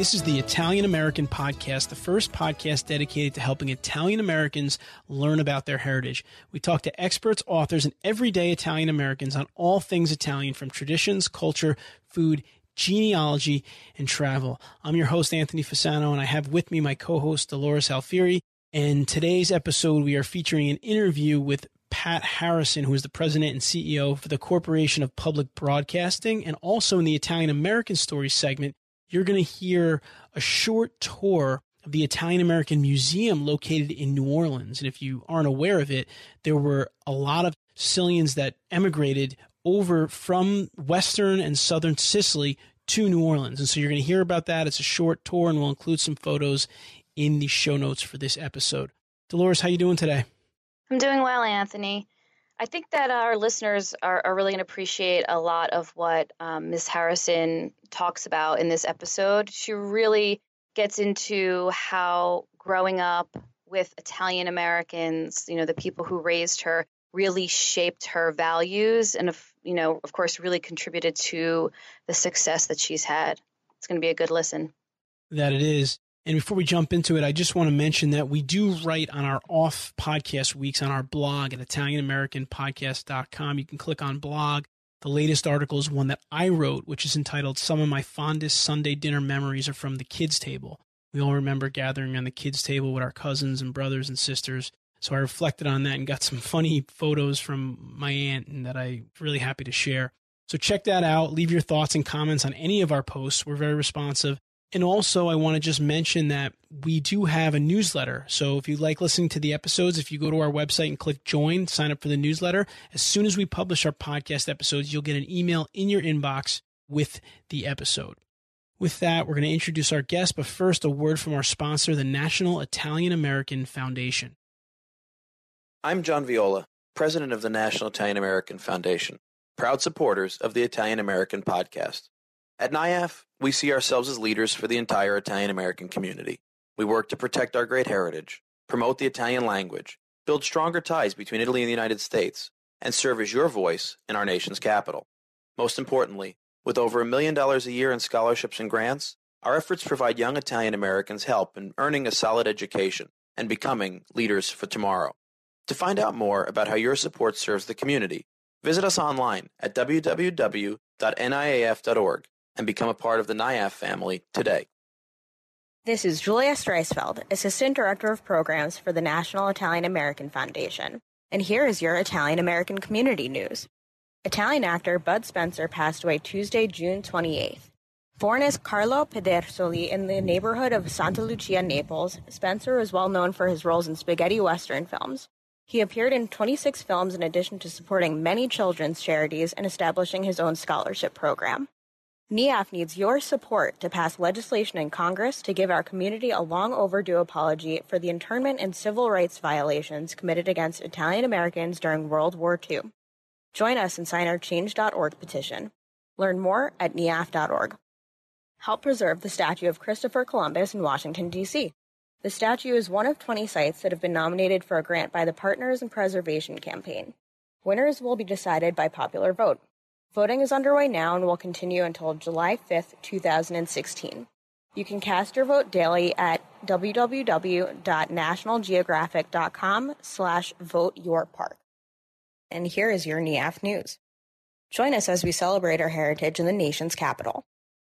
This is the Italian American Podcast, the first podcast dedicated to helping Italian Americans learn about their heritage. We talk to experts, authors, and everyday Italian Americans on all things Italian from traditions, culture, food, genealogy, and travel. I'm your host, Anthony Fasano, and I have with me my co host, Dolores Alfieri. And today's episode, we are featuring an interview with Pat Harrison, who is the president and CEO for the Corporation of Public Broadcasting, and also in the Italian American Stories segment you're going to hear a short tour of the Italian American Museum located in New Orleans. And if you aren't aware of it, there were a lot of Sicilians that emigrated over from Western and Southern Sicily to New Orleans. And so you're going to hear about that. It's a short tour, and we'll include some photos in the show notes for this episode. Dolores, how you doing today? I'm doing well, Anthony. I think that our listeners are, are really going to appreciate a lot of what um, Ms. Harrison talks about in this episode. She really gets into how growing up with Italian Americans, you know, the people who raised her, really shaped her values and, of, you know, of course, really contributed to the success that she's had. It's going to be a good listen. That it is. And before we jump into it, I just want to mention that we do write on our off podcast weeks on our blog at ItalianAmericanPodcast.com. You can click on blog. The latest article is one that I wrote, which is entitled Some of My Fondest Sunday Dinner Memories Are from the Kids Table. We all remember gathering on the kids' table with our cousins and brothers and sisters. So I reflected on that and got some funny photos from my aunt and that I'm really happy to share. So check that out. Leave your thoughts and comments on any of our posts. We're very responsive. And also, I want to just mention that we do have a newsletter. So if you like listening to the episodes, if you go to our website and click join, sign up for the newsletter, as soon as we publish our podcast episodes, you'll get an email in your inbox with the episode. With that, we're going to introduce our guest, but first, a word from our sponsor, the National Italian American Foundation. I'm John Viola, president of the National Italian American Foundation, proud supporters of the Italian American podcast. At NIAF, we see ourselves as leaders for the entire Italian American community. We work to protect our great heritage, promote the Italian language, build stronger ties between Italy and the United States, and serve as your voice in our nation's capital. Most importantly, with over a million dollars a year in scholarships and grants, our efforts provide young Italian Americans help in earning a solid education and becoming leaders for tomorrow. To find out more about how your support serves the community, visit us online at www.niaf.org and become a part of the NIAF family today. This is Julia Streisfeld, Assistant Director of Programs for the National Italian American Foundation. And here is your Italian American community news. Italian actor Bud Spencer passed away Tuesday, June 28th. Born as Carlo Pedersoli in the neighborhood of Santa Lucia, Naples, Spencer is well known for his roles in spaghetti western films. He appeared in 26 films in addition to supporting many children's charities and establishing his own scholarship program. NIAF needs your support to pass legislation in Congress to give our community a long overdue apology for the internment and civil rights violations committed against Italian Americans during World War II. Join us and sign our Change.org petition. Learn more at niaf.org. Help preserve the statue of Christopher Columbus in Washington, D.C. The statue is one of 20 sites that have been nominated for a grant by the Partners in Preservation campaign. Winners will be decided by popular vote. Voting is underway now and will continue until July 5th, 2016. You can cast your vote daily at www.nationalgeographic.com slash vote your park. And here is your NIAF news. Join us as we celebrate our heritage in the nation's capital.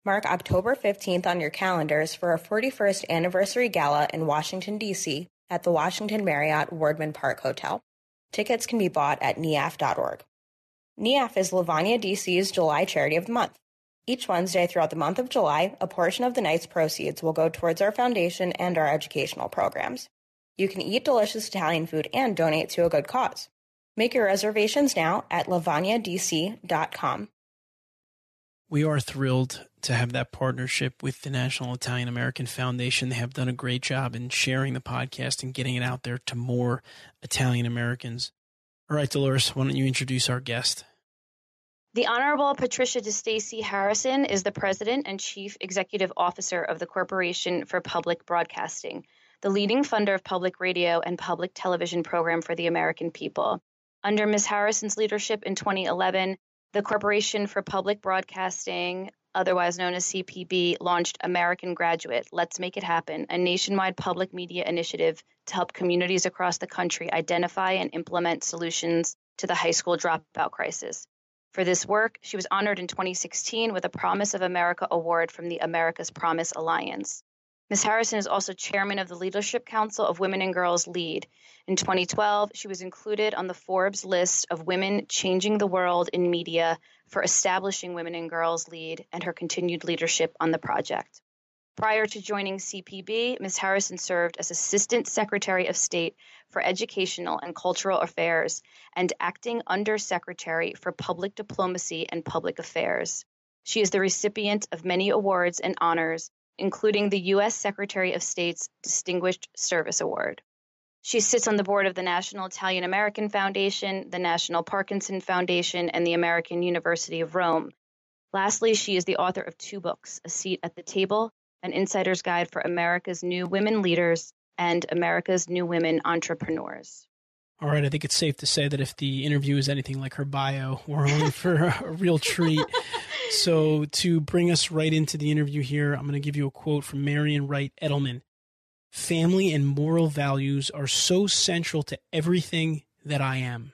Mark October 15th on your calendars for our 41st anniversary gala in Washington, D.C. at the Washington Marriott Wardman Park Hotel. Tickets can be bought at niaf.org. NIAF is Lavagna DC's July Charity of the Month. Each Wednesday throughout the month of July, a portion of the night's proceeds will go towards our foundation and our educational programs. You can eat delicious Italian food and donate to a good cause. Make your reservations now at lavagnadc.com. We are thrilled to have that partnership with the National Italian American Foundation. They have done a great job in sharing the podcast and getting it out there to more Italian Americans. All right, Dolores, why don't you introduce our guest? The Honorable Patricia DeStacy Harrison is the President and Chief Executive Officer of the Corporation for Public Broadcasting, the leading funder of public radio and public television program for the American people. Under Ms. Harrison's leadership in 2011, the Corporation for Public Broadcasting, otherwise known as CPB, launched American Graduate Let's Make It Happen, a nationwide public media initiative to help communities across the country identify and implement solutions to the high school dropout crisis. For this work, she was honored in 2016 with a Promise of America Award from the America's Promise Alliance. Ms. Harrison is also chairman of the Leadership Council of Women and Girls Lead. In 2012, she was included on the Forbes list of women changing the world in media for establishing Women and Girls Lead and her continued leadership on the project. Prior to joining CPB, Ms. Harrison served as Assistant Secretary of State for Educational and Cultural Affairs and Acting Undersecretary for Public Diplomacy and Public Affairs. She is the recipient of many awards and honors, including the U.S. Secretary of State's Distinguished Service Award. She sits on the board of the National Italian American Foundation, the National Parkinson Foundation, and the American University of Rome. Lastly, she is the author of two books A Seat at the Table, An Insider's Guide for America's New Women Leaders, and America's New Women Entrepreneurs. All right, I think it's safe to say that if the interview is anything like her bio, we're only for a real treat. So, to bring us right into the interview here, I'm going to give you a quote from Marian Wright Edelman. Family and moral values are so central to everything that I am.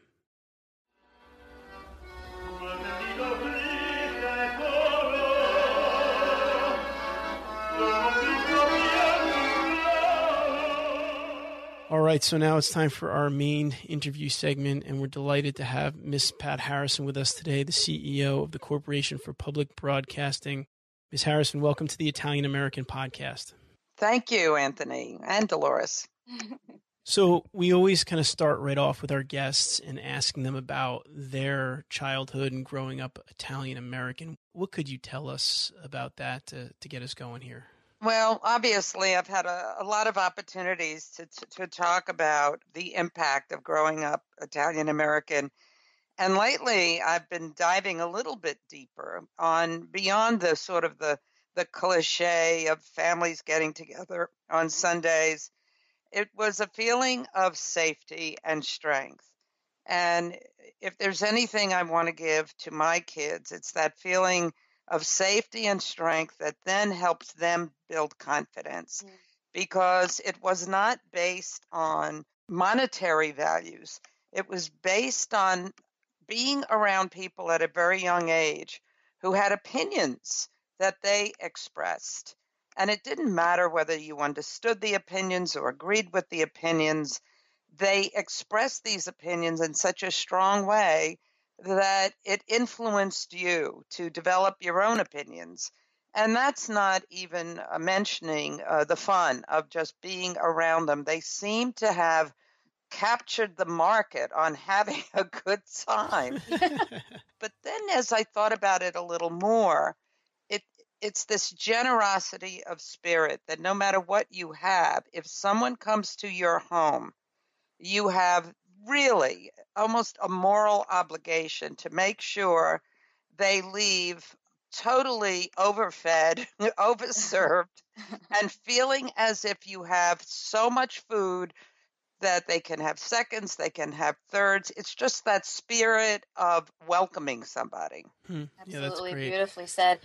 All right, so now it's time for our main interview segment, and we're delighted to have Miss Pat Harrison with us today, the CEO of the Corporation for Public Broadcasting. Miss Harrison, welcome to the Italian American Podcast. Thank you, Anthony and Dolores. So, we always kind of start right off with our guests and asking them about their childhood and growing up Italian American. What could you tell us about that to, to get us going here? Well, obviously, I've had a, a lot of opportunities to, to, to talk about the impact of growing up Italian American. And lately, I've been diving a little bit deeper on beyond the sort of the, the cliche of families getting together on mm-hmm. Sundays. It was a feeling of safety and strength. And if there's anything I want to give to my kids, it's that feeling of safety and strength that then helps them build confidence mm. because it was not based on monetary values. It was based on being around people at a very young age who had opinions that they expressed. And it didn't matter whether you understood the opinions or agreed with the opinions, they expressed these opinions in such a strong way that it influenced you to develop your own opinions. And that's not even uh, mentioning uh, the fun of just being around them. They seem to have captured the market on having a good time. but then as I thought about it a little more, it it's this generosity of spirit that no matter what you have, if someone comes to your home, you have really almost a moral obligation to make sure they leave totally overfed, overserved, and feeling as if you have so much food that they can have seconds, they can have thirds. It's just that spirit of welcoming somebody. Hmm. Absolutely yeah, beautifully said.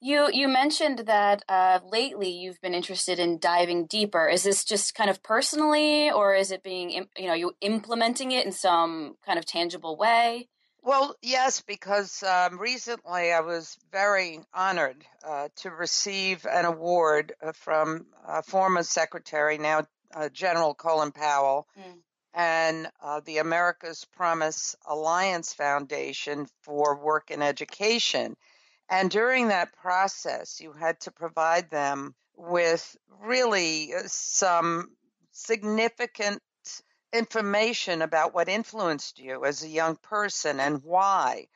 You you mentioned that uh, lately you've been interested in diving deeper. Is this just kind of personally, or is it being you know you implementing it in some kind of tangible way? Well, yes, because um, recently I was very honored uh, to receive an award uh, from former Secretary, now uh, General Colin Powell, mm. and uh, the America's Promise Alliance Foundation for Work in Education. And during that process, you had to provide them with really uh, some significant information about what influenced you as a young person and why.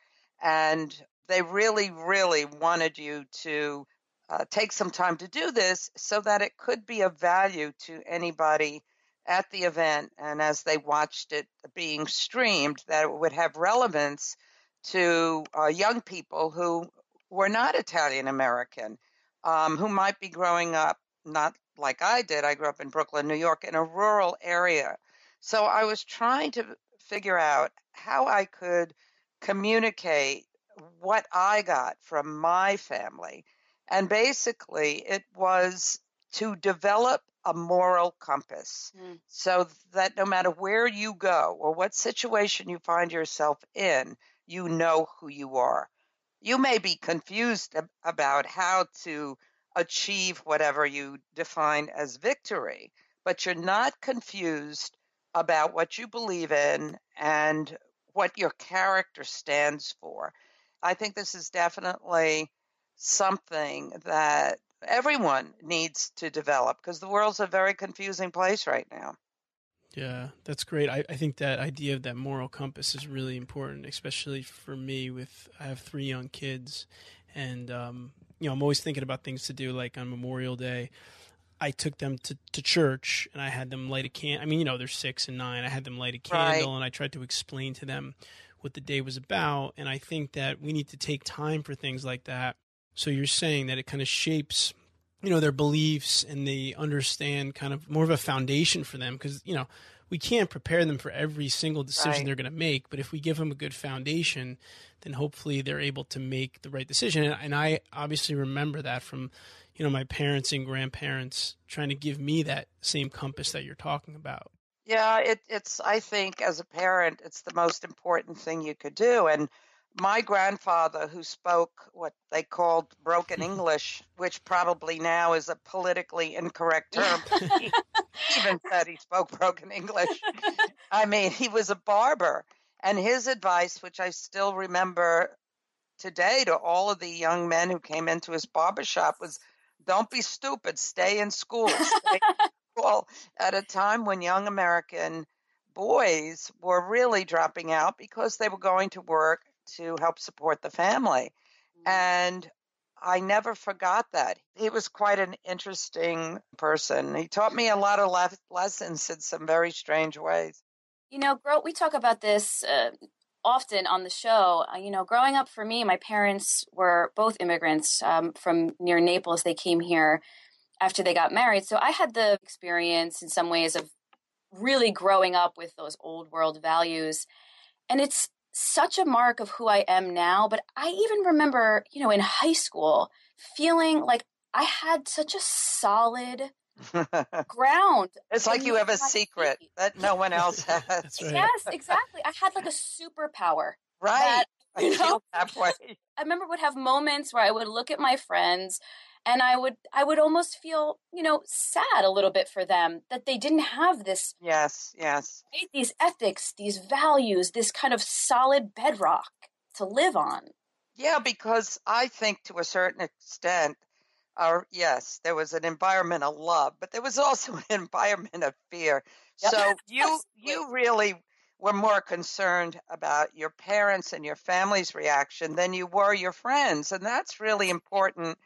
And they really, really wanted you to uh, take some time to do this so that it could be of value to anybody at the event and as they watched it being streamed, that it would have relevance to uh, young people who were not Italian American, um, who might be growing up not like I did. I grew up in Brooklyn, New York, in a rural area. So I was trying to figure out how I could communicate what I got from my family. And basically, it was to develop a moral compass mm. so that no matter where you go or what situation you find yourself in, you know who you are. You may be confused about how to achieve whatever you define as victory, but you're not confused about what you believe in and what your character stands for. I think this is definitely something that everyone needs to develop because the world's a very confusing place right now. Yeah, that's great. I, I think that idea of that moral compass is really important, especially for me. With I have three young kids, and um, you know I'm always thinking about things to do. Like on Memorial Day, I took them to, to church and I had them light a can. I mean, you know, they're six and nine. I had them light a candle right. and I tried to explain to them what the day was about. And I think that we need to take time for things like that. So you're saying that it kind of shapes, you know, their beliefs and they understand kind of more of a foundation for them because, you know, we can't prepare them for every single decision right. they're going to make. But if we give them a good foundation, then hopefully they're able to make the right decision. And I obviously remember that from, you know, my parents and grandparents trying to give me that same compass that you're talking about. Yeah, it, it's, I think, as a parent, it's the most important thing you could do. And my grandfather, who spoke what they called broken English, which probably now is a politically incorrect term, he even said he spoke broken English. I mean, he was a barber. And his advice, which I still remember today to all of the young men who came into his barbershop, was don't be stupid, stay in school. Stay in school at a time when young American boys were really dropping out because they were going to work to help support the family. Mm-hmm. And I never forgot that. He was quite an interesting person. He taught me a lot of le- lessons in some very strange ways. You know, we talk about this uh, often on the show. Uh, you know, growing up for me, my parents were both immigrants um, from near Naples. They came here after they got married. So I had the experience in some ways of really growing up with those old world values. And it's such a mark of who I am now. But I even remember, you know, in high school, feeling like I had such a solid ground. It's like you have a secret feet. that no one else has. right. Yes, exactly. I had like a superpower. Right. That, you know, halfway. I remember would have moments where I would look at my friends and i would i would almost feel you know sad a little bit for them that they didn't have this yes yes. These ethics these values this kind of solid bedrock to live on. Yeah because i think to a certain extent our yes there was an environment of love but there was also an environment of fear. Yep. so you you really were more concerned about your parents and your family's reaction than you were your friends and that's really important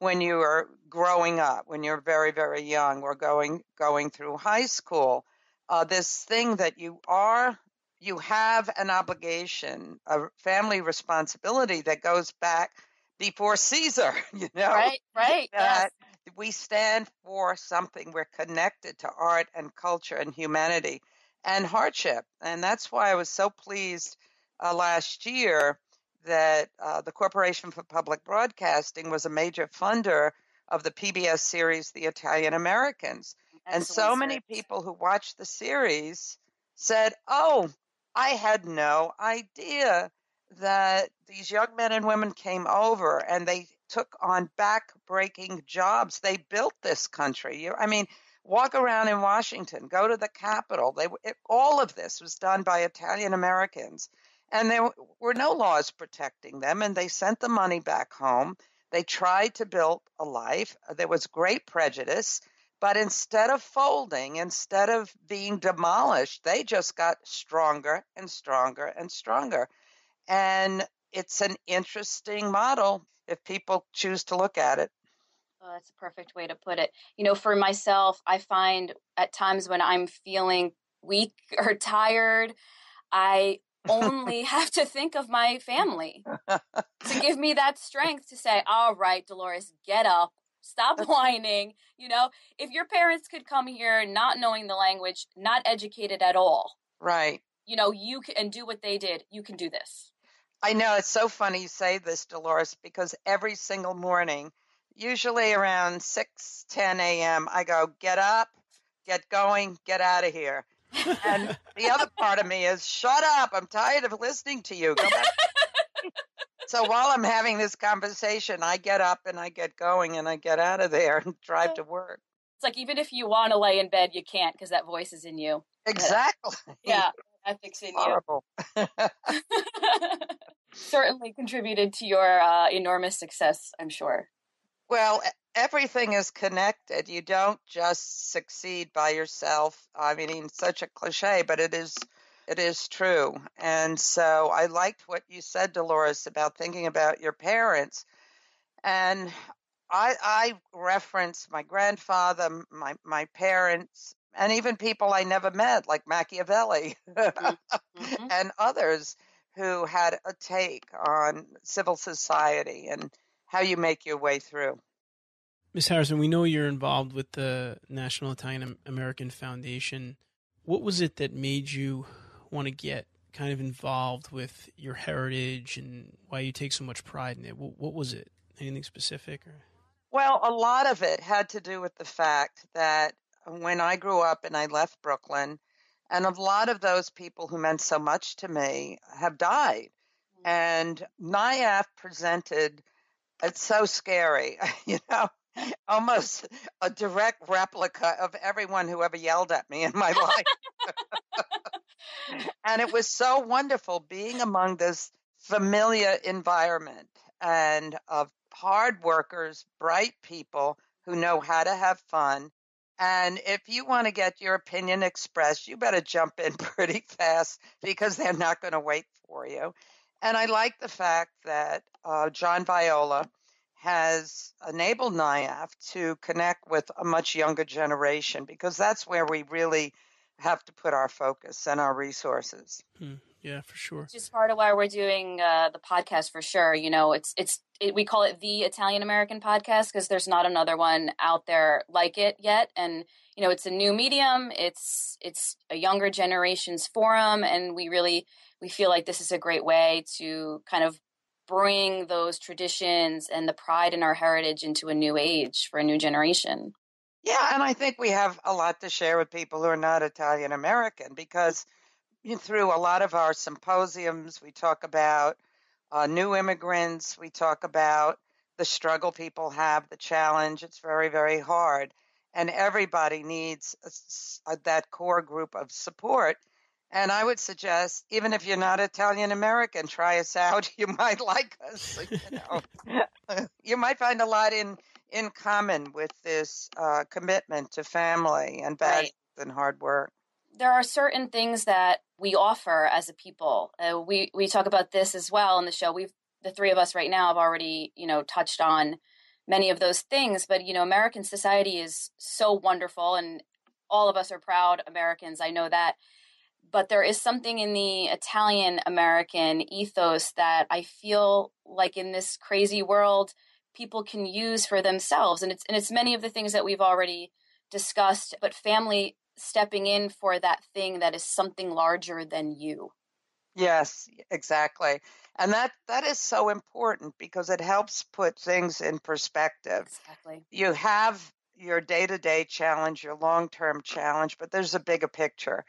when you are growing up, when you're very, very young or going going through high school. Uh, this thing that you are, you have an obligation, a family responsibility that goes back before Caesar. You know, right, right. That yes. we stand for something. We're connected to art and culture and humanity and hardship, and that's why I was so pleased uh, last year that uh, the Corporation for Public Broadcasting was a major funder of the PBS series The Italian Americans. and so many people who watched the series said, Oh, I had no idea that these young men and women came over and they took on back-breaking jobs. They built this country. I mean, walk around in Washington, go to the Capitol. They it, all of this was done by Italian Americans, And there were no laws protecting them, and they sent the money back home. They tried to build a life. Uh, there was great prejudice, but instead of folding, instead of being demolished, they just got stronger and stronger and stronger. And it's an interesting model if people choose to look at it. Oh, that's a perfect way to put it. You know, for myself, I find at times when I'm feeling weak or tired, I only have to think of my family to give me that strength to say, all right, Dolores, get up, stop whining. You know, if your parents could come here not knowing the language, not educated at all. Right. You know, you can and do what they did. You can do this. I know it's so funny you say this, Dolores, because every single morning, usually around 6, 10 a.m., I go, get up, get going, get out of here and the other part of me is, shut up. I'm tired of listening to you. so while I'm having this conversation, I get up and I get going and I get out of there and drive to work. It's like even if you want to lay in bed, you can't because that voice is in you. Exactly. Yeah, ethics in Horrible. you. Certainly contributed to your uh, enormous success, I'm sure. Well, everything is connected. You don't just succeed by yourself. I mean, such a cliche, but it is it is true. And so I liked what you said, Dolores, about thinking about your parents. And I I reference my grandfather, my my parents, and even people I never met, like Machiavelli mm-hmm. and others who had a take on civil society and how you make your way through. Ms. Harrison, we know you're involved with the National Italian American Foundation. What was it that made you want to get kind of involved with your heritage and why you take so much pride in it? What, what was it? Anything specific? Or? Well, a lot of it had to do with the fact that when I grew up and I left Brooklyn, and a lot of those people who meant so much to me have died. Mm. And NIAF presented, it's so scary, you know, almost a direct replica of everyone who ever yelled at me in my life. and it was so wonderful being among this familiar environment and of hard workers, bright people who know how to have fun. And if you want to get your opinion expressed, you better jump in pretty fast because they're not going to wait for you. And I like the fact that uh, John Viola, has enabled NIAF to connect with a much younger generation because that's where we really have to put our focus and our resources. Hmm. Yeah, for sure. Which is part of why we're doing uh, the podcast for sure. You know, it's it's it, we call it the Italian American podcast because there's not another one out there like it yet, and you know, it's a new medium. It's it's a younger generation's forum, and we really we feel like this is a great way to kind of bring those traditions and the pride in our heritage into a new age for a new generation. Yeah, and I think we have a lot to share with people who are not Italian American because through a lot of our symposiums, we talk about uh, new immigrants, we talk about the struggle people have, the challenge. It's very, very hard. And everybody needs a, a, that core group of support and I would suggest, even if you're not Italian American, try us out. You might like us. You, know. you might find a lot in in common with this uh, commitment to family and values right. and hard work. There are certain things that we offer as a people. Uh, we we talk about this as well in the show. We've the three of us right now have already you know touched on many of those things. But you know, American society is so wonderful, and all of us are proud Americans. I know that but there is something in the Italian American ethos that I feel like in this crazy world people can use for themselves and it's and it's many of the things that we've already discussed but family stepping in for that thing that is something larger than you. Yes, exactly. And that that is so important because it helps put things in perspective. Exactly. You have your day-to-day challenge, your long-term challenge, but there's a bigger picture.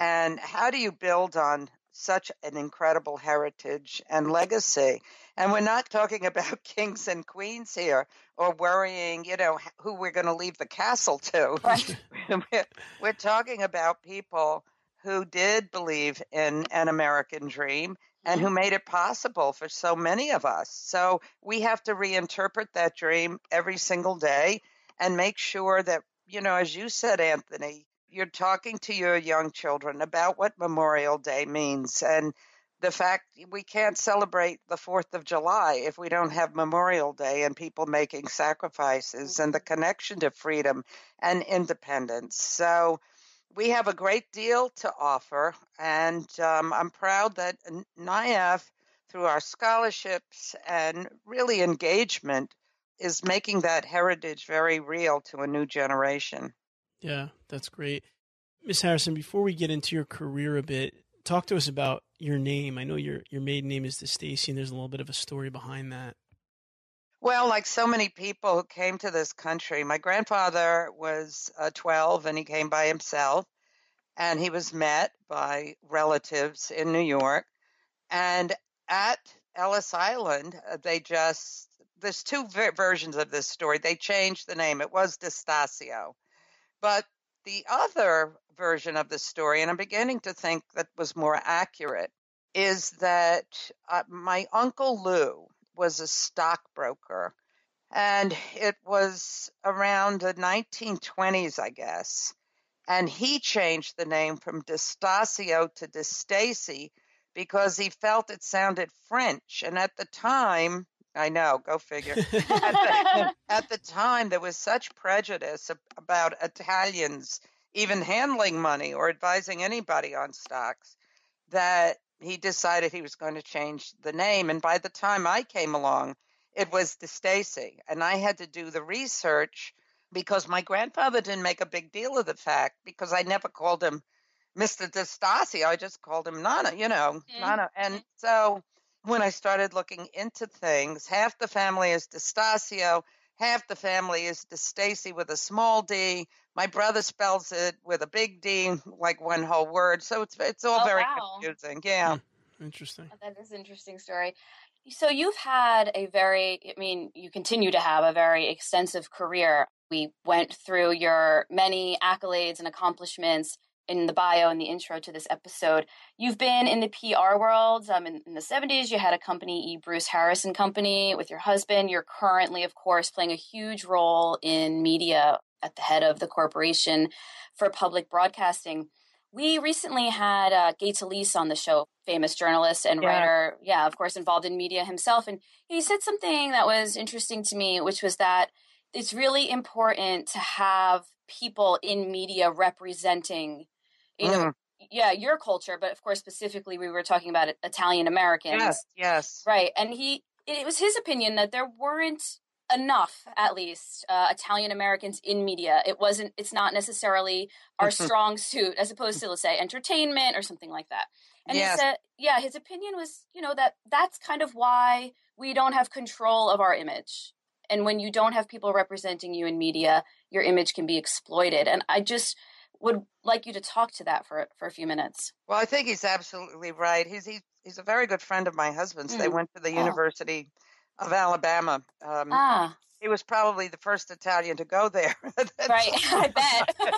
And how do you build on such an incredible heritage and legacy? And we're not talking about kings and queens here or worrying, you know, who we're going to leave the castle to. Right. we're, we're talking about people who did believe in an American dream and who mm-hmm. made it possible for so many of us. So we have to reinterpret that dream every single day and make sure that, you know, as you said, Anthony, you're talking to your young children about what Memorial Day means and the fact we can't celebrate the 4th of July if we don't have Memorial Day and people making sacrifices and the connection to freedom and independence. So we have a great deal to offer, and um, I'm proud that NIAF, through our scholarships and really engagement, is making that heritage very real to a new generation. Yeah, that's great. Miss Harrison, before we get into your career a bit, talk to us about your name. I know your your maiden name is DeStacy, and there's a little bit of a story behind that. Well, like so many people who came to this country, my grandfather was uh, 12 and he came by himself. And he was met by relatives in New York. And at Ellis Island, uh, they just, there's two ver- versions of this story. They changed the name. It was DeStacio. But the other version of the story, and I'm beginning to think that was more accurate, is that uh, my uncle Lou was a stockbroker. And it was around the 1920s, I guess. And he changed the name from DeStacio to DeStacy because he felt it sounded French. And at the time, I know, go figure. at, the, at, the, time, there was such prejudice about Italians even handling money or advising anybody on stocks that he decided he was going to change the name. And by the time I came along, it was DeStacy. And I had to do the research because my grandfather didn't make a big deal of the fact because I never called him Mr. DeStacy. I just called him Nana, you know, mm-hmm. Nana. And mm-hmm. so when I started looking into things, half the family is DeStacio, half the family is DeStacy with a small d. My brother spells it with a big D, like one whole word. So it's it's all oh, very wow. confusing. Yeah. Hmm. Interesting. Oh, that is an interesting story. So you've had a very, I mean, you continue to have a very extensive career. We went through your many accolades and accomplishments in the bio and the intro to this episode. You've been in the PR world. Um, in, in, the 70s, you had a company, E. Bruce Harrison Company, with your husband. You're currently, of course, playing a huge role in media at the head of the Corporation for Public Broadcasting. We recently had uh, Gay Talese on the show, famous journalist and yeah. writer. Yeah, of course, involved in media himself. And he said something that was interesting to me, which was that it's really important to have people in media representing you know, mm. yeah, your culture, but of course, specifically, we were talking about Italian Americans. Yes, yes. Right. And he, it was his opinion that there weren't enough, at least, uh, Italian Americans in media. It wasn't, it's not necessarily our strong suit, as opposed to, let's say, entertainment or something like that. And yes. he said, yeah, his opinion was, you know, that that's kind of why we don't have control of our image. And when you don't have people representing you in media, your image can be exploited. And I just, would like you to talk to that for for a few minutes. Well, I think he's absolutely right. He's he's, he's a very good friend of my husband's. Mm. They went to the oh. University of Alabama. Um, ah. He was probably the first Italian to go there. right, I bet.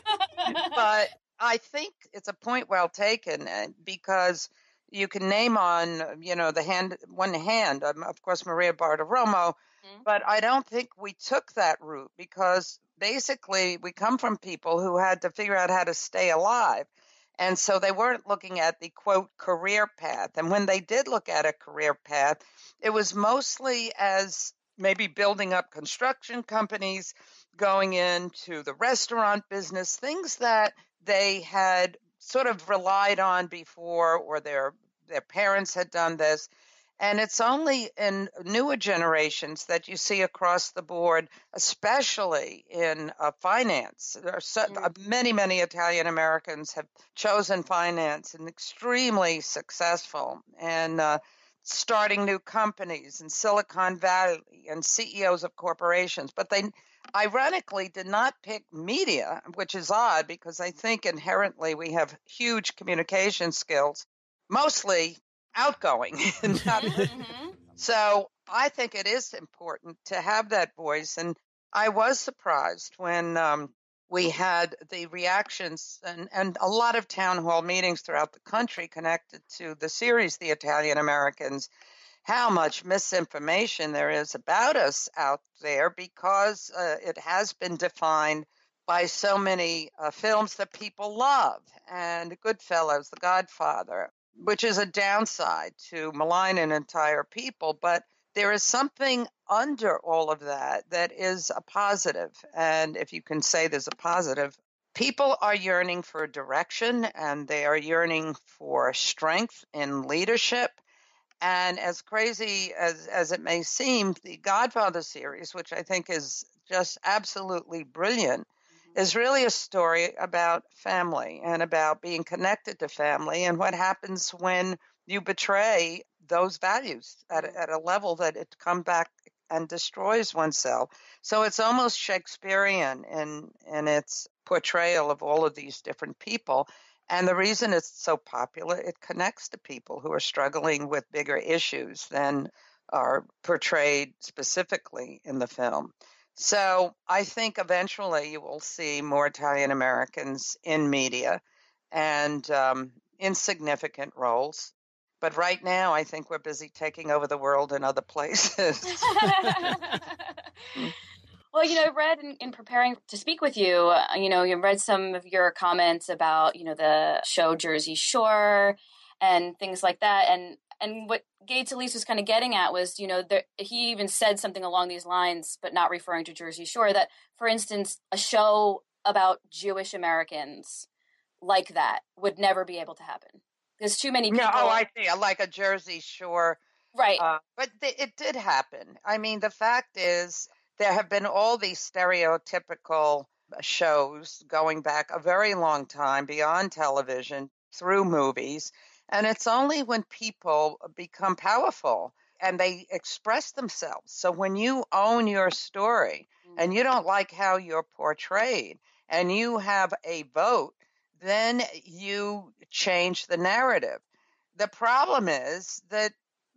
but I think it's a point well taken uh, because you can name on you know the hand one hand um, of course maria bartiromo mm-hmm. but i don't think we took that route because basically we come from people who had to figure out how to stay alive. And so they weren't looking at the quote career path. And when they did look at a career path, it was mostly as maybe building up construction companies, going into the restaurant business, things that they had sort of relied on before or their their parents had done this and it's only in newer generations that you see across the board, especially in uh, finance. There are so, uh, many, many Italian Americans have chosen finance and extremely successful and uh, starting new companies in Silicon Valley and CEOs of corporations. But they ironically did not pick media, which is odd because I think inherently we have huge communication skills mostly outgoing. mm-hmm. So I think it is important to have that voice. And I was surprised when um, we had the reactions and, and a lot of town hall meetings throughout the country connected to the series, The Italian Americans, how much misinformation there is about us out there because uh, it has been defined by so many uh, films that people love and Goodfellas, The Godfather, which is a downside to malign an entire people. But there is something under all of that that is a positive. And if you can say there's a positive, people are yearning for direction and they are yearning for strength in leadership. And as crazy as, as it may seem, the Godfather series, which I think is just absolutely brilliant. Is really a story about family and about being connected to family and what happens when you betray those values at, mm. at a level that it come back and destroys oneself. So it's almost Shakespearean in in its portrayal of all of these different people. And the reason it's so popular, it connects to people who are struggling with bigger issues than are portrayed specifically in the film. So I think eventually you will see more Italian Americans in media and um, in significant roles. But right now, I think we're busy taking over the world in other places. well, you know, I read in, in, preparing to speak with you, uh, you know, you read some of your comments about, you know, the show Jersey Shore and things like that. And and what Gay Talese was kind of getting at was, you know, there, he even said something along these lines, but not referring to Jersey Shore. That, for instance, a show about Jewish Americans like that would never be able to happen there's too many people. No, oh, I see. Like a Jersey Shore. Right. Uh, but th- it did happen. I mean, the fact is, there have been all these stereotypical shows going back a very long time beyond television through movies. And it's only when people become powerful and they express themselves. So when you own your story mm-hmm. and you don't like how you're portrayed and you have a vote, then you change the narrative. The problem is that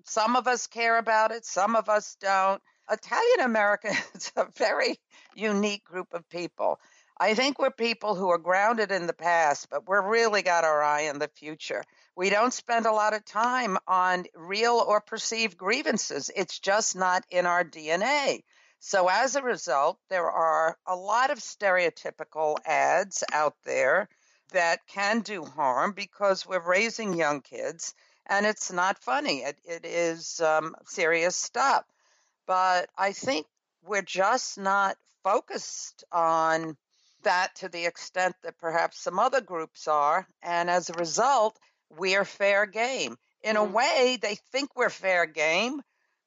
some of us care about it, some of us don't. Italian Americans are a very unique group of people. I think we're people who are grounded in the past, but we're really got our eye on the future. We don't spend a lot of time on real or perceived grievances. It's just not in our DNA. So as a result, there are a lot of stereotypical ads out there that can do harm because we're raising young kids and it's not funny. It, it is um, serious stuff. But I think we're just not focused on that to the extent that perhaps some other groups are. And as a result, we're fair game. In a mm-hmm. way, they think we're fair game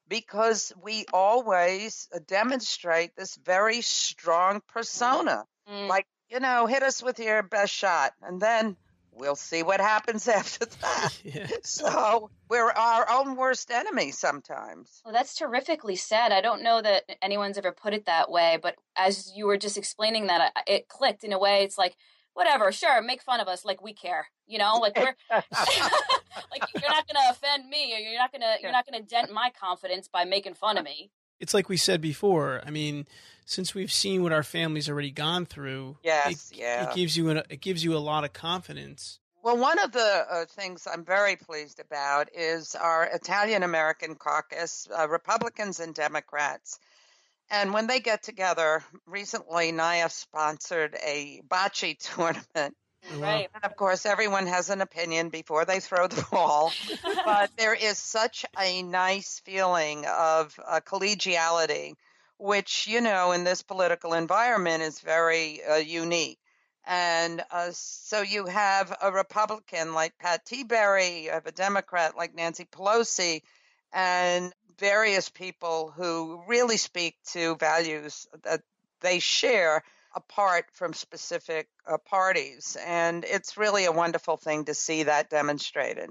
because we always demonstrate this very strong persona. Mm. Like you know, hit us with your best shot, and then we'll see what happens after that. yeah. So we're our own worst enemy sometimes. Well, that's terrifically said. I don't know that anyone's ever put it that way, but as you were just explaining that, it clicked in a way. It's like, whatever, sure, make fun of us, like we care, you know, like we're like you're not going to offend me, or you're not going to you're not going to dent my confidence by making fun of me it's like we said before. I mean, since we've seen what our family's already gone through, yes, it, yeah, it gives you an, it gives you a lot of confidence. Well, one of the uh, things I'm very pleased about is our Italian American caucus, uh, Republicans and Democrats. And when they get together, recently NIAF sponsored a bocce tournament Right. And of course, everyone has an opinion before they throw the ball, but there is such a nice feeling of uh, collegiality, which, you know, in this political environment is very uh, unique. And uh, so you have a Republican like Pat Tiberi, you have a Democrat like Nancy Pelosi, and various people who really speak to values that they share apart from specific uh, parties. And it's really a wonderful thing to see that demonstrated.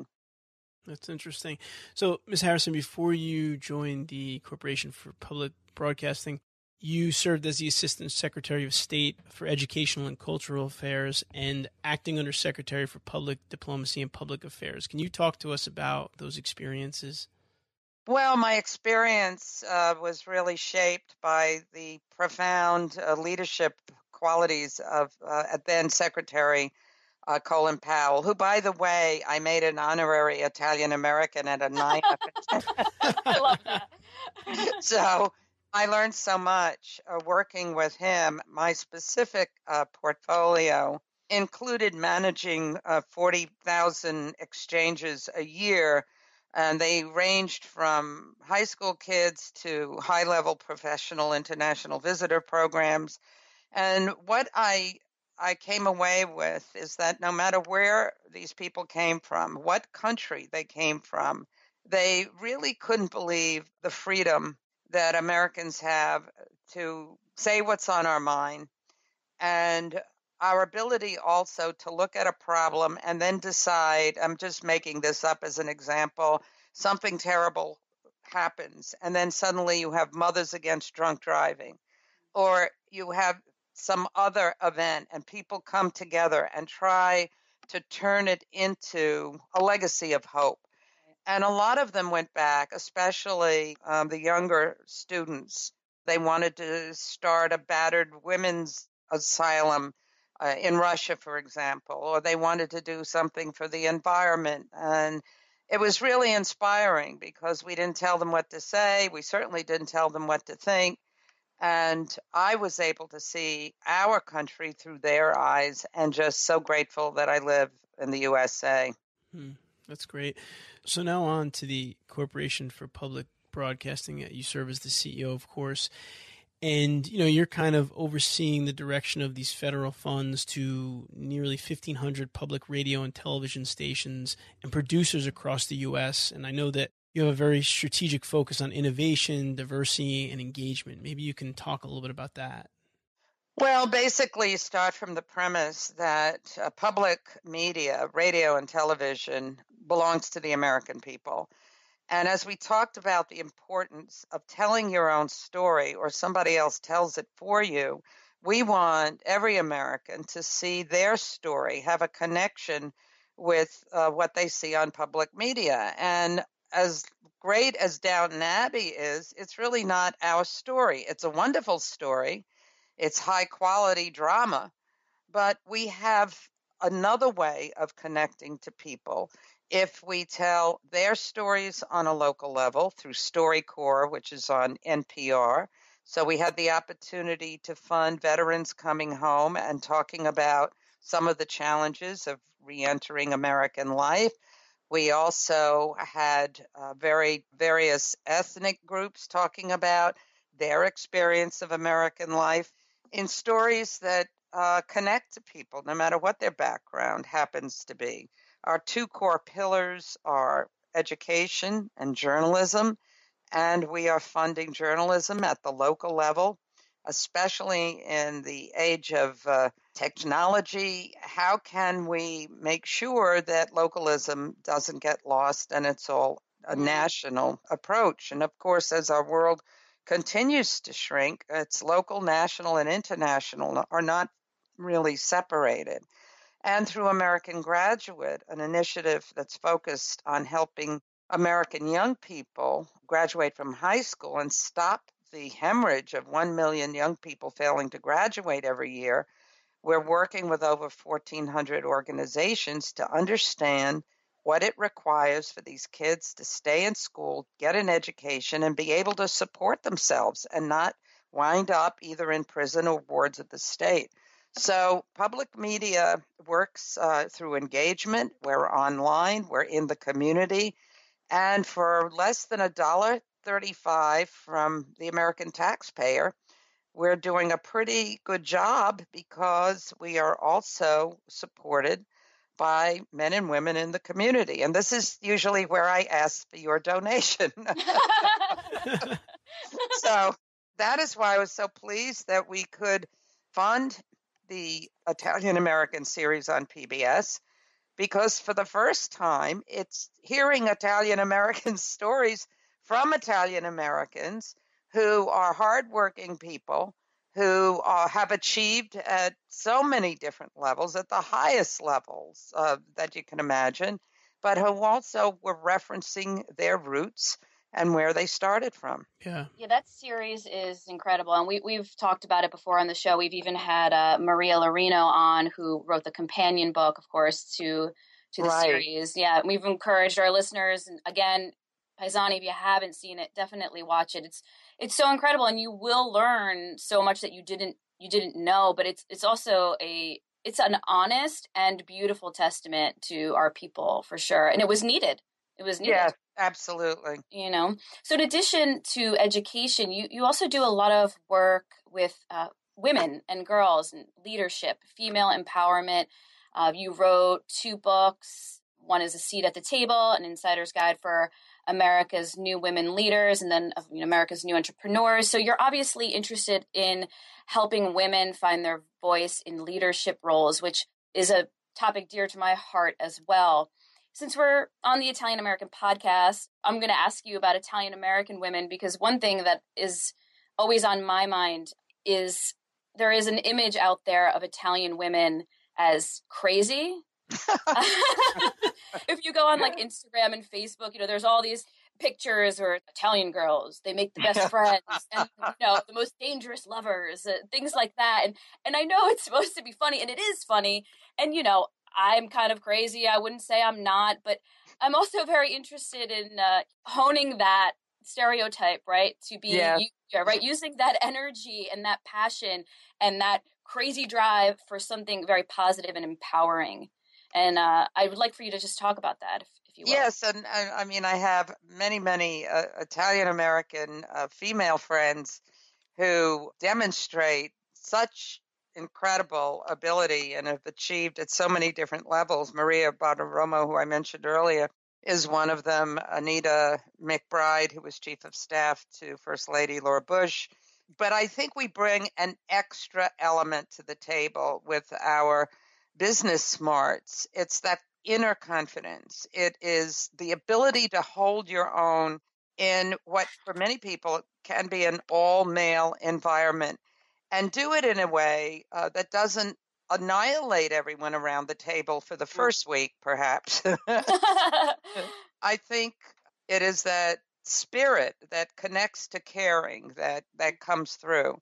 That's interesting. So, Ms. Harrison, before you joined the Corporation for Public Broadcasting, you served as the Assistant Secretary of State for Educational and Cultural Affairs and acting under Secretary for Public Diplomacy and Public Affairs. Can you talk to us about those experiences? Well, my experience uh, was really shaped by the profound uh, leadership qualities of uh, then Secretary uh, Colin Powell, who, by the way, I made an honorary Italian American at a nine. I love that. so I learned so much uh, working with him. My specific uh, portfolio included managing uh, 40,000 exchanges a year, and they ranged from high school kids to high level professional international visitor programs. And what I I came away with is that no matter where these people came from, what country they came from, they really couldn't believe the freedom that Americans have to say what's on our mind and our ability also to look at a problem and then decide I'm just making this up as an example something terrible happens and then suddenly you have mothers against drunk driving or you have some other event and people come together and try to turn it into a legacy of hope. And a lot of them went back, especially um, the younger students. They wanted to start a battered women's asylum uh, in Russia, for example, or they wanted to do something for the environment. And it was really inspiring because we didn't tell them what to say. We certainly didn't tell them what to think. And I was able to see our country through their eyes and just so grateful that I live in the USA. Hmm, that's great. So now on to the Corporation for Public Broadcasting. You serve as the CEO, of course. And you know you're kind of overseeing the direction of these federal funds to nearly 1,500 public radio and television stations and producers across the U.S. And I know that you have a very strategic focus on innovation, diversity, and engagement. Maybe you can talk a little bit about that. Well, basically, start from the premise that uh, public media, radio and television, belongs to the American people. And as we talked about the importance of telling your own story or somebody else tells it for you, we want every American to see their story, have a connection with uh, what they see on public media. And as great as Downton Abbey is, it's really not our story. It's a wonderful story, it's high quality drama, but we have another way of connecting to people if we tell their stories on a local level through StoryCorps, which is on NPR. So we had the opportunity to fund veterans coming home and talking about some of the challenges of reentering American life. We also had uh, very various ethnic groups talking about their experience of American life in stories that uh, connect to people, no matter what their background happens to be. Our two core pillars are education and journalism, and we are funding journalism at the local level especially in the age of uh, technology, how can we make sure that localism doesn't get lost and it's all a national approach? And of course, as our world continues to shrink, it's local, national, and international are not really separated. And through American Graduate, an initiative that's focused on helping American young people graduate from high school and stop the hemorrhage of 1 million young people failing to graduate every year, we're working with over 1,400 organizations to understand what it requires for these kids to stay in school, get an education, and be able to support themselves and not wind up either in prison or wards of the state. So, public media works uh, through engagement. We're online, we're in the community, and for less than a dollar 35 from the American taxpayer, we're doing a pretty good job because we are also supported by men and women in the community. And this is usually where I ask for your donation. so that is why I was so pleased that we could fund the Italian American series on PBS because for the first time it's hearing Italian American stories from Italian Americans who are hardworking people who uh, have achieved at so many different levels, at the highest levels uh, that you can imagine, but who also were referencing their roots and where they started from. Yeah. Yeah, that series is incredible. And we, we've talked about it before on the show. We've even had uh, Maria Laurino on, who wrote the companion book, of course, to to the Right. series. Yeah, we've encouraged our listeners, and again, Paisani, if you haven't seen it, definitely watch it. It's it's so incredible, and you will learn so much that you didn't you didn't know. But it's it's also a it's an honest and beautiful testament to our people for sure, and it was needed. It was needed. Yes, absolutely. you know? So in addition to education you, you also do a lot of work with uh, women and girls and leadership female empowerment. Uh, you wrote two books one is a seat at the table an insider's guide for america's new women leaders and then uh, you know, america's new entrepreneurs. So you're obviously interested in helping women find their voice in leadership roles which is a topic dear to my heart as well since we're on the Italian American podcast, I'm going to ask you about Italian American women because one thing that is always on my mind is there is an image out there of Italian women as crazy. if you go on like Instagram and Facebook, you know, there's all these pictures or Italian girls, they make the best friends and you know, the most dangerous lovers, uh, things like that. And and I know it's supposed to be funny and it is funny. And you know, I'm kind of crazy. I wouldn't say I'm not, but I'm also very interested in uh, honing that stereotype, right? To be Yeah. right, using that energy and that passion and that crazy drive for something very positive and empowering. And uh, I would like for you to just talk about that, if, if you will. Yes, and I, I mean, I have many, many uh, Italian American uh, female friends who demonstrate such incredible ability and have achieved at so many different levels. Maria Bartiromo, who I mentioned earlier, is one of them. Anita McBride, who was chief of staff to First Lady Laura Bush. But I think we bring an extra element to the table with our business smarts. It's that inner confidence. It is the ability to hold your own in what, for many people, can be an all male environment and do it in a way uh, that doesn't annihilate everyone around the table for the first week, perhaps. I think it is that spirit that connects to caring that that comes through.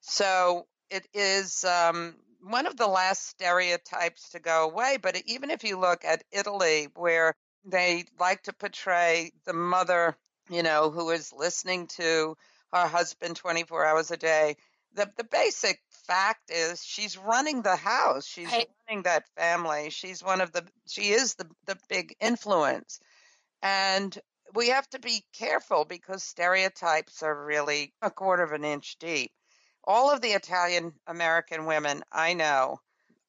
So it is um, one of the last stereotypes to go away. But even if you look at Italy, where they like to portray the mother, you know, who is listening to her husband 24 hours a day, the, the basic fact is she's running the house. She's Right. running that family. She's one of the, she is the, the big influence. And we have to be careful because stereotypes are really a quarter of an inch deep. All of the Italian American women I know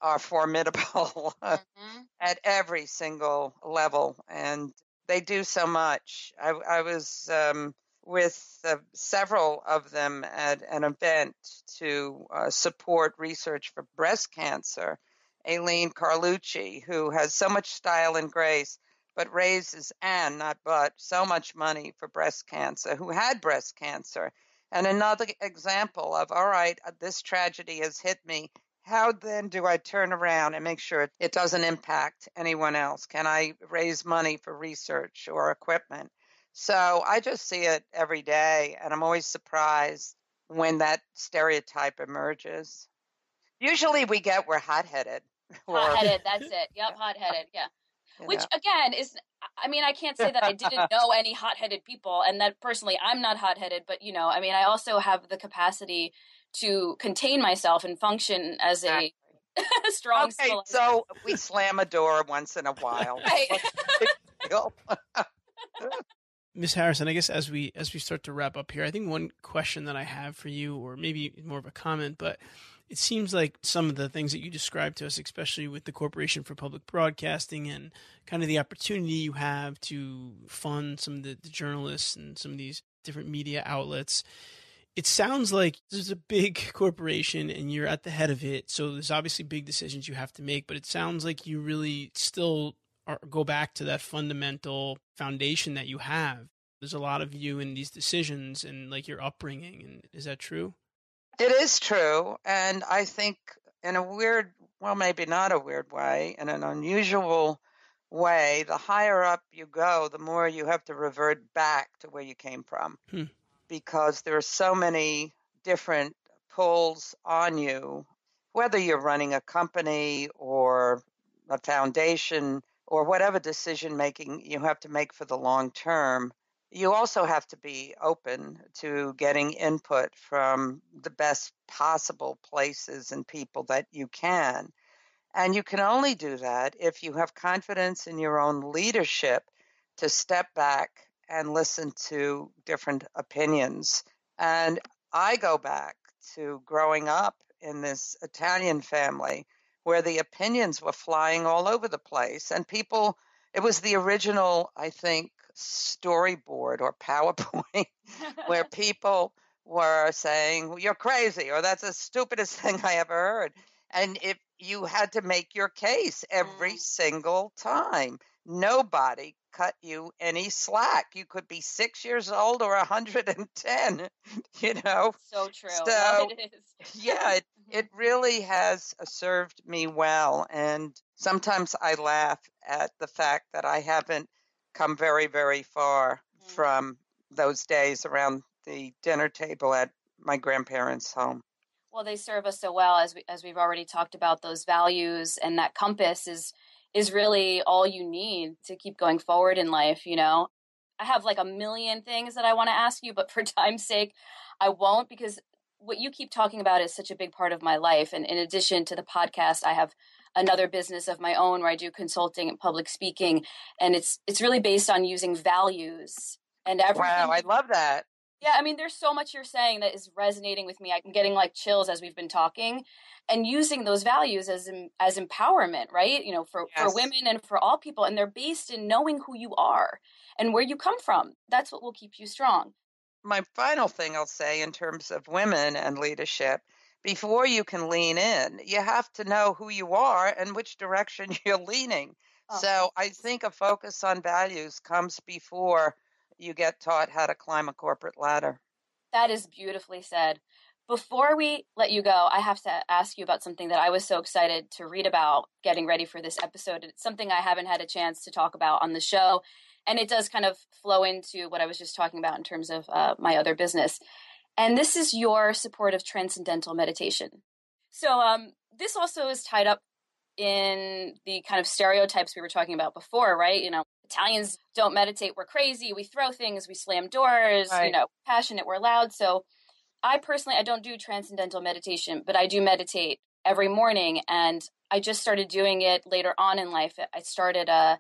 are formidable Mhm. at every single level, and they do so much. I, I was um, with uh, several of them at an event to uh, support research for breast cancer. Aileen Carlucci, who has so much style and grace, but raises and not but so much money for breast cancer, who had breast cancer. And another example of, all right, uh, this tragedy has hit me. How then do I turn around and make sure it doesn't impact anyone else? Can I raise money for research or equipment? So I just see it every day, and I'm always surprised when that stereotype emerges. Usually we get we're hot headed. Hot-headed, that's it. Yep, hot-headed. Yeah. you Which know. again is, I mean, I can't say that I didn't know any hot-headed people, and that personally I'm not hot-headed, but you know, I mean, I also have the capacity to contain myself and function as a strong. Okay, so we slam a door once in a while. Right. Miss Harrison, I guess as we as we start to wrap up here, I think one question that I have for you, or maybe more of a comment, but it seems like some of the things that you described to us, especially with the Corporation for Public Broadcasting and kind of the opportunity you have to fund some of the, the journalists and some of these different media outlets, it sounds like this is a big corporation and you're at the head of it. So there's obviously big decisions you have to make, but it sounds like you really still go back to that fundamental foundation that you have. There's a lot of you in these decisions and like your upbringing. And is that true? It is true. And I think, in a weird, well, maybe not a weird way, in an unusual way, the higher up you go, the more you have to revert back to where you came from. Hmm. Because there are so many different pulls on you, whether you're running a company or a foundation or whatever decision making you have to make for the long term. You also have to be open to getting input from the best possible places and people that you can. And you can only do that if you have confidence in your own leadership to step back and listen to different opinions. And I go back to growing up in this Italian family where the opinions were flying all over the place and people it was the original i think storyboard or powerpoint where people were saying you're crazy or that's the stupidest thing i ever heard and if you had to make your case every mm. single time nobody cut you any slack. You could be six years old or 110, you know? So true. So, no, yeah, it, it really has uh, served me well. And sometimes I laugh at the fact that I haven't come very, very far mm-hmm. from those days around the dinner table at my grandparents' home. Well, they serve us so well as we as we've already talked about those values and that compass is is really all you need to keep going forward in life, you know. I have like a million things that I want to ask you, but for time's sake, I won't because what you keep talking about is such a big part of my life. And in addition to the podcast, I have another business of my own where I do consulting and public speaking, and it's it's really based on using values and everything. Wow, I love that. Yeah, I mean, there's so much you're saying that is resonating with me. I'm getting like chills as we've been talking, and using those values as as empowerment, right? You know, for yes. for women and for all people, and they're based in knowing who you are and where you come from. That's what will keep you strong. My final thing I'll say in terms of women and leadership, before you can lean in, you have to know who you are and which direction you're leaning. Oh. So I think a focus on values comes before you get taught how to climb a corporate ladder. That is beautifully said. Before we let you go, I have to ask you about something that I was so excited to read about getting ready for this episode. It's something I haven't had a chance to talk about on the show. And it does kind of flow into what I was just talking about in terms of uh, my other business. And this is your support of transcendental meditation. So, um, this also is tied up in the kind of stereotypes we were talking about before, right? You know, Italians don't meditate, we're crazy, we throw things, we slam doors, right. you know, passionate, we're loud. So I personally I don't do transcendental meditation, but I do meditate every morning and I just started doing it later on in life. I started uh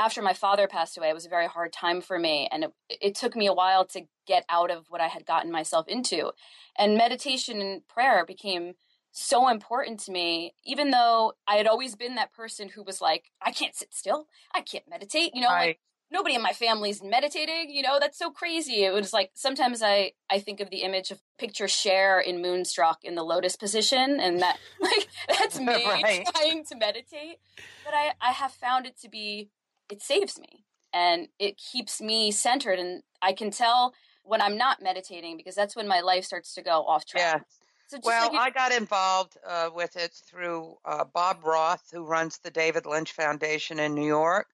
after my father passed away, it was a very hard time for me. And it, it, took me a while to get out of what I had gotten myself into. And meditation and prayer became so important to me, even though I had always been that person who was like, I can't sit still. I can't meditate. You know, right. like nobody in my family's meditating. You know, that's so crazy. It was like sometimes I, I think of the image of picture Cher in Moonstruck in the lotus position. And that, like, that's me right. trying to meditate. But I, I have found it to be, it saves me and it keeps me centered. And I can tell when I'm not meditating because that's when my life starts to go off track. Yeah. So well, like you- I got involved uh, with it through uh, Bob Roth, who runs the David Lynch Foundation in New York.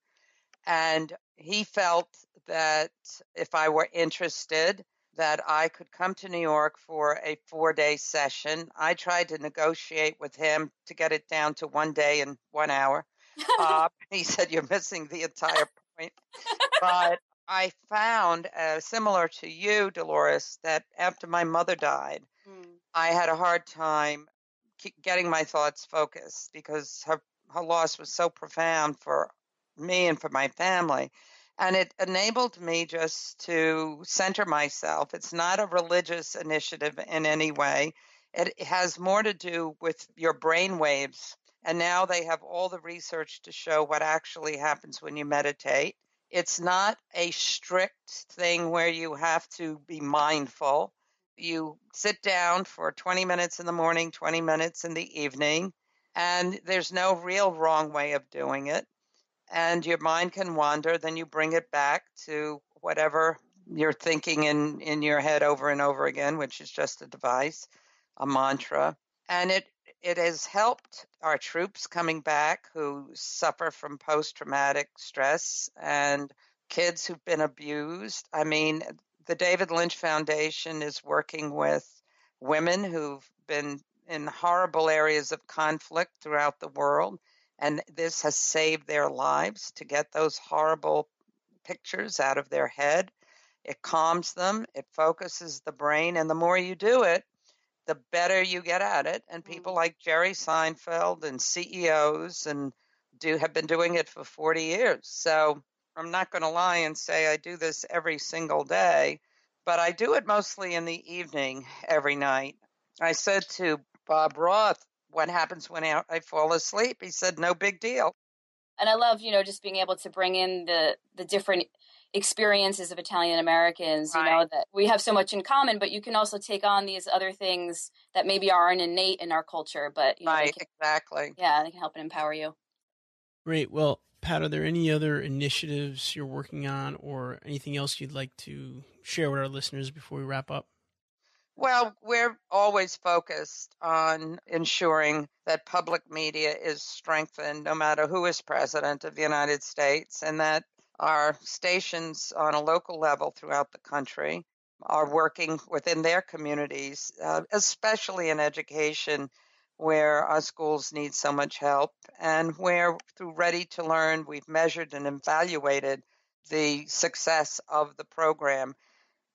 And he felt that if I were interested, that I could come to New York for a four day session. I tried to negotiate with him to get it down to one day and one hour. Uh, he said, You're missing the entire point. but I found, uh, similar to you, Dolores, that after my mother died, mm. I had a hard time getting my thoughts focused because her, her loss was so profound for me and for my family. And it enabled me just to center myself. It's not a religious initiative in any way. It has more to do with your brain waves. And now they have all the research to show what actually happens when you meditate. It's not a strict thing where you have to be mindful you sit down for 20 minutes in the morning, 20 minutes in the evening, and there's no real wrong way of doing it. And your mind can wander, then you bring it back to whatever you're thinking in, in your head over and over again, which is just a device, a mantra. And it it has helped our troops coming back who suffer from post traumatic stress and kids who've been abused. I mean, the David Lynch Foundation is working with women who've been in horrible areas of conflict throughout the world. And this has saved their lives to get those horrible pictures out of their head. It calms them, it focuses the brain. And the more you do it, the better you get at it. And people mm-hmm. like Jerry Seinfeld and CEOs and do have been doing it for 40 years. So I'm not going to lie and say I do this every single day, but I do it mostly in the evening every night. I said to Bob Roth, What happens when I fall asleep? He said, No big deal. And I love, you know, just being able to bring in the the different experiences of Italian Americans, right. you know, that we have so much in common, but you can also take on these other things that maybe aren't innate in our culture, but you know, right, can, exactly. Yeah, they can help and empower you. Great. Well, Pat, are there any other initiatives you're working on or anything else you'd like to share with our listeners before we wrap up? Well, we're always focused on ensuring that public media is strengthened no matter who is president of the United States and that our stations on a local level throughout the country are working within their communities, uh, especially in education where our schools need so much help, and where through Ready to Learn, we've measured and evaluated the success of the program.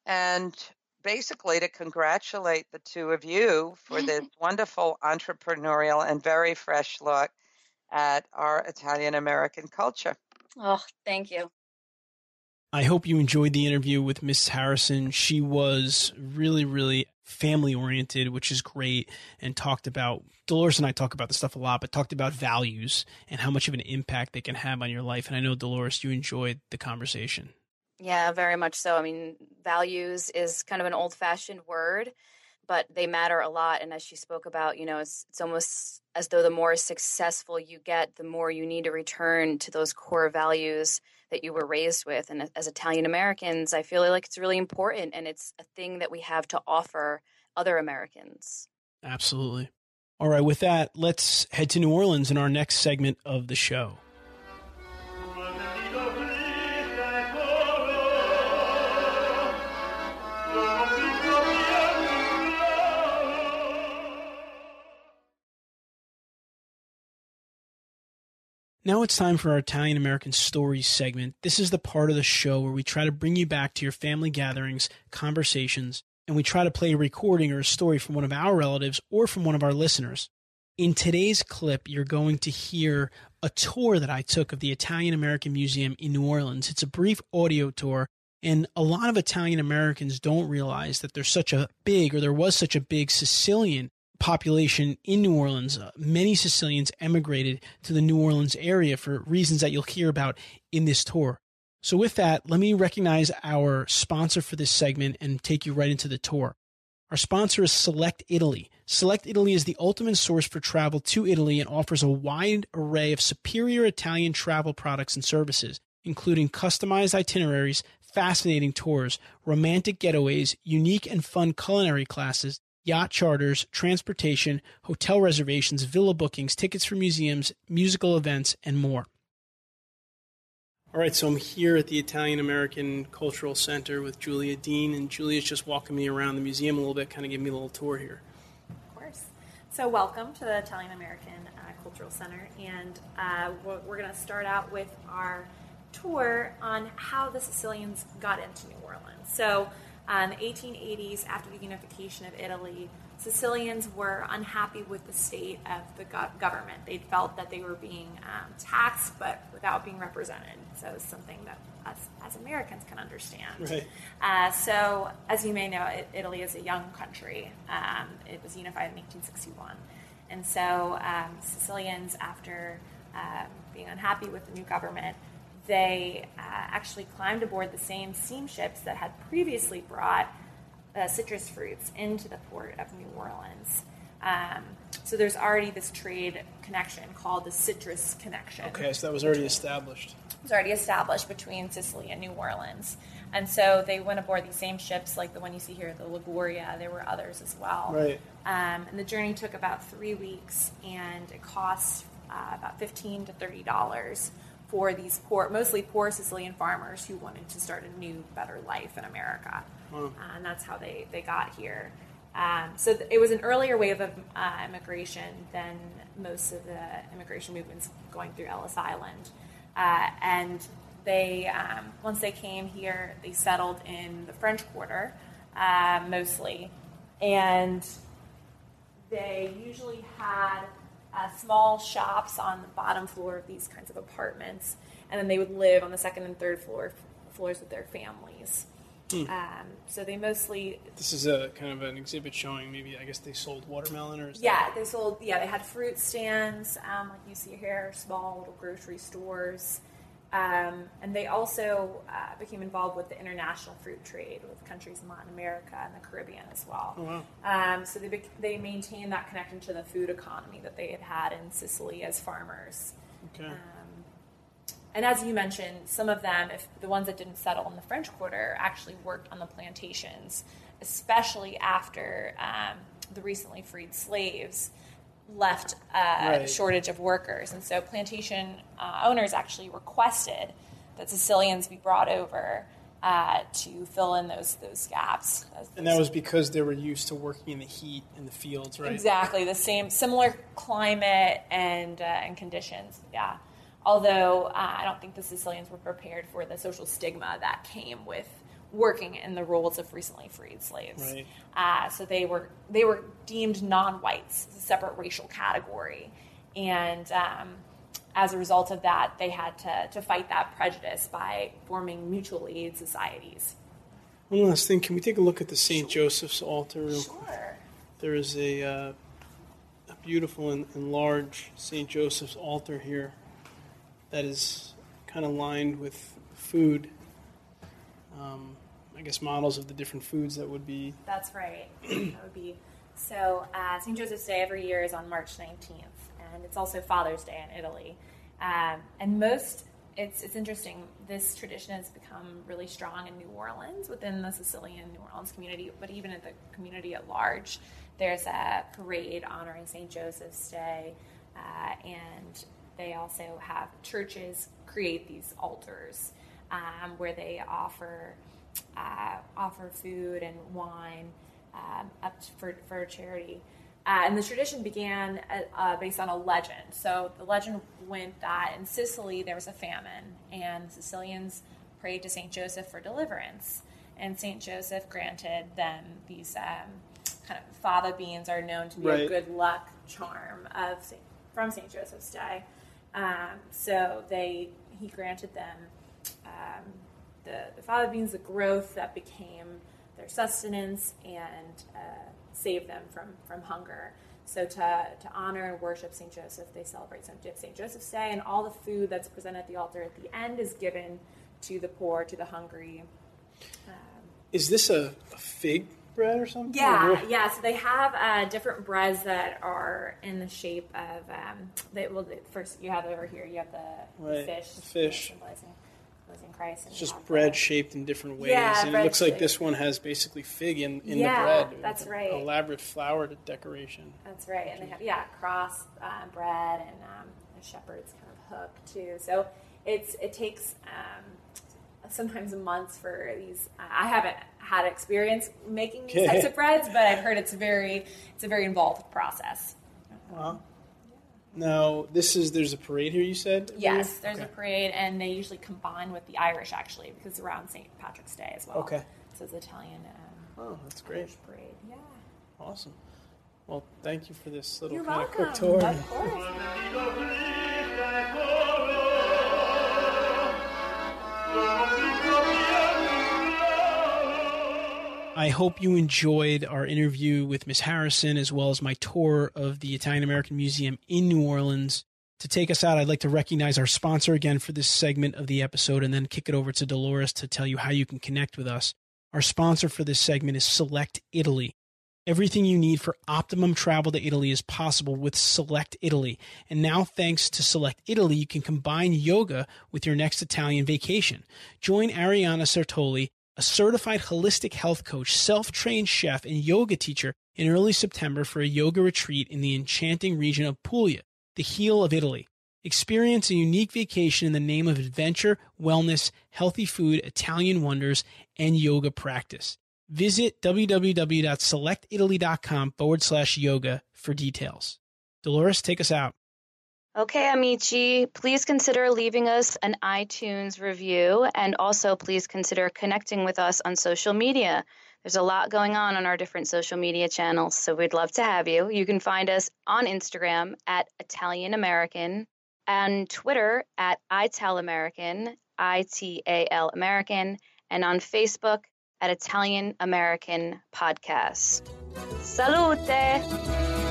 And basically, to congratulate the two of you for this wonderful entrepreneurial and very fresh look at our Italian American culture. Oh, thank you. I hope you enjoyed the interview with Miss Harrison. She was really, really family oriented, which is great, and talked about Dolores and I talk about this stuff a lot, but talked about values and how much of an impact they can have on your life. And I know Dolores, you enjoyed the conversation. Yeah, very much so. I mean, values is kind of an old fashioned word, but they matter a lot. And as she spoke about, you know, it's it's almost as though the more successful you get, the more you need to return to those core values that you were raised with. And as Italian Americans, I feel like it's really important and it's a thing that we have to offer other Americans. Absolutely. All right, with that, let's head to New Orleans in our next segment of the show. Now it's time for our Italian American Stories segment. This is the part of the show where we try to bring you back to your family gatherings, conversations, and we try to play a recording or a story from one of our relatives or from one of our listeners. In today's clip, you're going to hear a tour that I took of the Italian American Museum in New Orleans. It's a brief audio tour, and a lot of Italian Americans don't realize that there's such a big, or there was such a big Sicilian population in New Orleans. Uh, many Sicilians emigrated to the New Orleans area for reasons that you'll hear about in this tour. So, with that, let me recognize our sponsor for this segment and take you right into the tour. Our sponsor is Select Italy. Select Italy is the ultimate source for travel to Italy and offers a wide array of superior Italian travel products and services, including customized itineraries, fascinating tours, romantic getaways, unique and fun culinary classes, yacht charters, transportation, hotel reservations, villa bookings, tickets for museums, musical events, and more. All right, so I'm here at the Italian American Cultural Center with Julia Dean, and Julia's just walking me around the museum a little bit, kind of giving me a little tour here. Of course. So, welcome to the Italian American uh, Cultural Center, and uh, we're, we're going to start out with our tour on how the Sicilians got into New Orleans. So, uh, in the 1880s, after the unification of Italy, Sicilians were unhappy with the state of the go- government. They felt that they were being um, taxed, but without being represented. So it's something that us as Americans can understand. Right. Uh, so, as you may know, it, Italy is a young country. Um, it was unified in 1861. And so um, Sicilians, after um, being unhappy with the new government, they uh, actually climbed aboard the same steamships that had previously brought uh, citrus fruits into the port of New Orleans. Um, so there's already this trade connection called the citrus connection. Okay, so that was already established. It was already established between Sicily and New Orleans. And so they went aboard these same ships, like the one you see here, the Liguria. There were others as well. Right. Um, and the journey took about three weeks, and it cost uh, about fifteen to thirty dollars for these poor, mostly poor Sicilian farmers who wanted to start a new, better life in America. Uh, and that's how they, they got here. Um, so th- it was an earlier wave of uh, immigration than most of the immigration movements going through Ellis Island. Uh, and they, um, once they came here, they settled in the French Quarter uh, mostly. And they usually had uh, small shops on the bottom floor of these kinds of apartments, and then they would live on the second and third floor floors with their families. Um, so they mostly, This is a kind of an exhibit showing maybe I guess they sold watermelon or that- yeah, they sold, yeah, they had fruit stands, um, like you see here, small little grocery stores. Um, and they also uh, became involved with the international fruit trade with countries in Latin America and the Caribbean as well. wow. Um, so they, bec- they maintained that connection to the food economy that they had had in Sicily as farmers. Okay. Um, and as you mentioned, some of them, if the ones that didn't settle in the French Quarter, actually worked on the plantations, especially after um, the recently freed slaves left a Right. shortage of workers. And so plantation uh, owners actually requested that Sicilians be brought over uh, to fill in those those gaps. And that was because they were used to working in the heat in the fields, right? Exactly the same, similar climate and uh, and conditions. Yeah. Although uh, I don't think the Sicilians were prepared for the social stigma that came with working in the roles of recently freed slaves. Right. Uh, so they were they were deemed non-whites, a separate racial category, and um, as a result of that, they had to to fight that prejudice by forming mutual aid societies. One last thing, can we take a look at the St. Joseph's altar? Sure. There is a, uh, a beautiful and, and large St. Joseph's altar here that is kind of lined with food. Um, I guess models of the different foods that would be. That's right. that would be so. Uh, St. Joseph's Day every year is on March 19th, and it's also Father's Day in Italy. Um, and most, it's it's interesting. This tradition has become really strong in New Orleans within the Sicilian New Orleans community, but even in the community at large. There's a parade honoring St. Joseph's Day, uh, and they also have churches create these altars um, where they offer uh, offer food and wine um, up to- for, for charity. Uh, and the tradition began uh, uh, based on a legend. So the legend went that in Sicily there was a famine, and Sicilians prayed to Saint Joseph for deliverance, and Saint Joseph granted them these um, kind of fava beans are known to be a good luck charm of Saint, from Saint Joseph's Day. Um, so they he granted them um, the, the fava beans, the growth that became their sustenance and uh, saved them from, from hunger. So to, to honor and worship St. Joseph, they celebrate St. Joseph's Day, and all the food that's presented at the altar at the end is given to the poor, to the hungry. Um, Is this a, a fig bread or something? yeah, yeah. So they have uh, different breads that are in the shape of. Um, they, well, the, first you have over here. You have the, the fish. the fish. Symbolizing, symbolizing Christ. And It's just bread the- shaped in different ways. Yeah, and it bread looks like this one has basically fig in, in Yeah, the bread. with that's right. Elaborate flower decoration. That's right, and they have yeah cross uh, bread and um, a shepherd's kind of hook too. So it's it takes um, sometimes months for these. I haven't had experience making these types of breads, but I've heard it's very it's a very involved process. Wow. Now, this is, there's a parade here, you said? Yes, there's Okay. a parade, and they usually combine with the Irish actually because it's around St. Patrick's Day as well. Okay. so it's Italian um, Oh, that's great. Irish parade. Yeah, Awesome. Well, thank you for this little you're kind welcome. of quick tour. I hope you enjoyed our interview with Miss Harrison as well as my tour of the Italian American Museum in New Orleans. To take us out, I'd like to recognize our sponsor again for this segment of the episode and then kick it over to Dolores to tell you how you can connect with us. Our sponsor for this segment is Select Italy. Everything you need for optimum travel to Italy is possible with Select Italy. And now, thanks to Select Italy, you can combine yoga with your next Italian vacation. Join Ariana Sertoli a certified holistic health coach, self trained chef, and yoga teacher in early September for a yoga retreat in the enchanting region of Puglia, the heel of Italy. Experience a unique vacation in the name of adventure, wellness, healthy food, Italian wonders, and yoga practice. Visit www.selectitaly.com forward slash yoga for details. Dolores, take us out. Okay, Amici, please consider leaving us an iTunes review and also please consider connecting with us on social media. There's a lot going on on our different social media channels, so we'd love to have you. You can find us on Instagram at Italian American and Twitter at Ital American, I T A L American, and on Facebook at Italian American Podcast. Salute!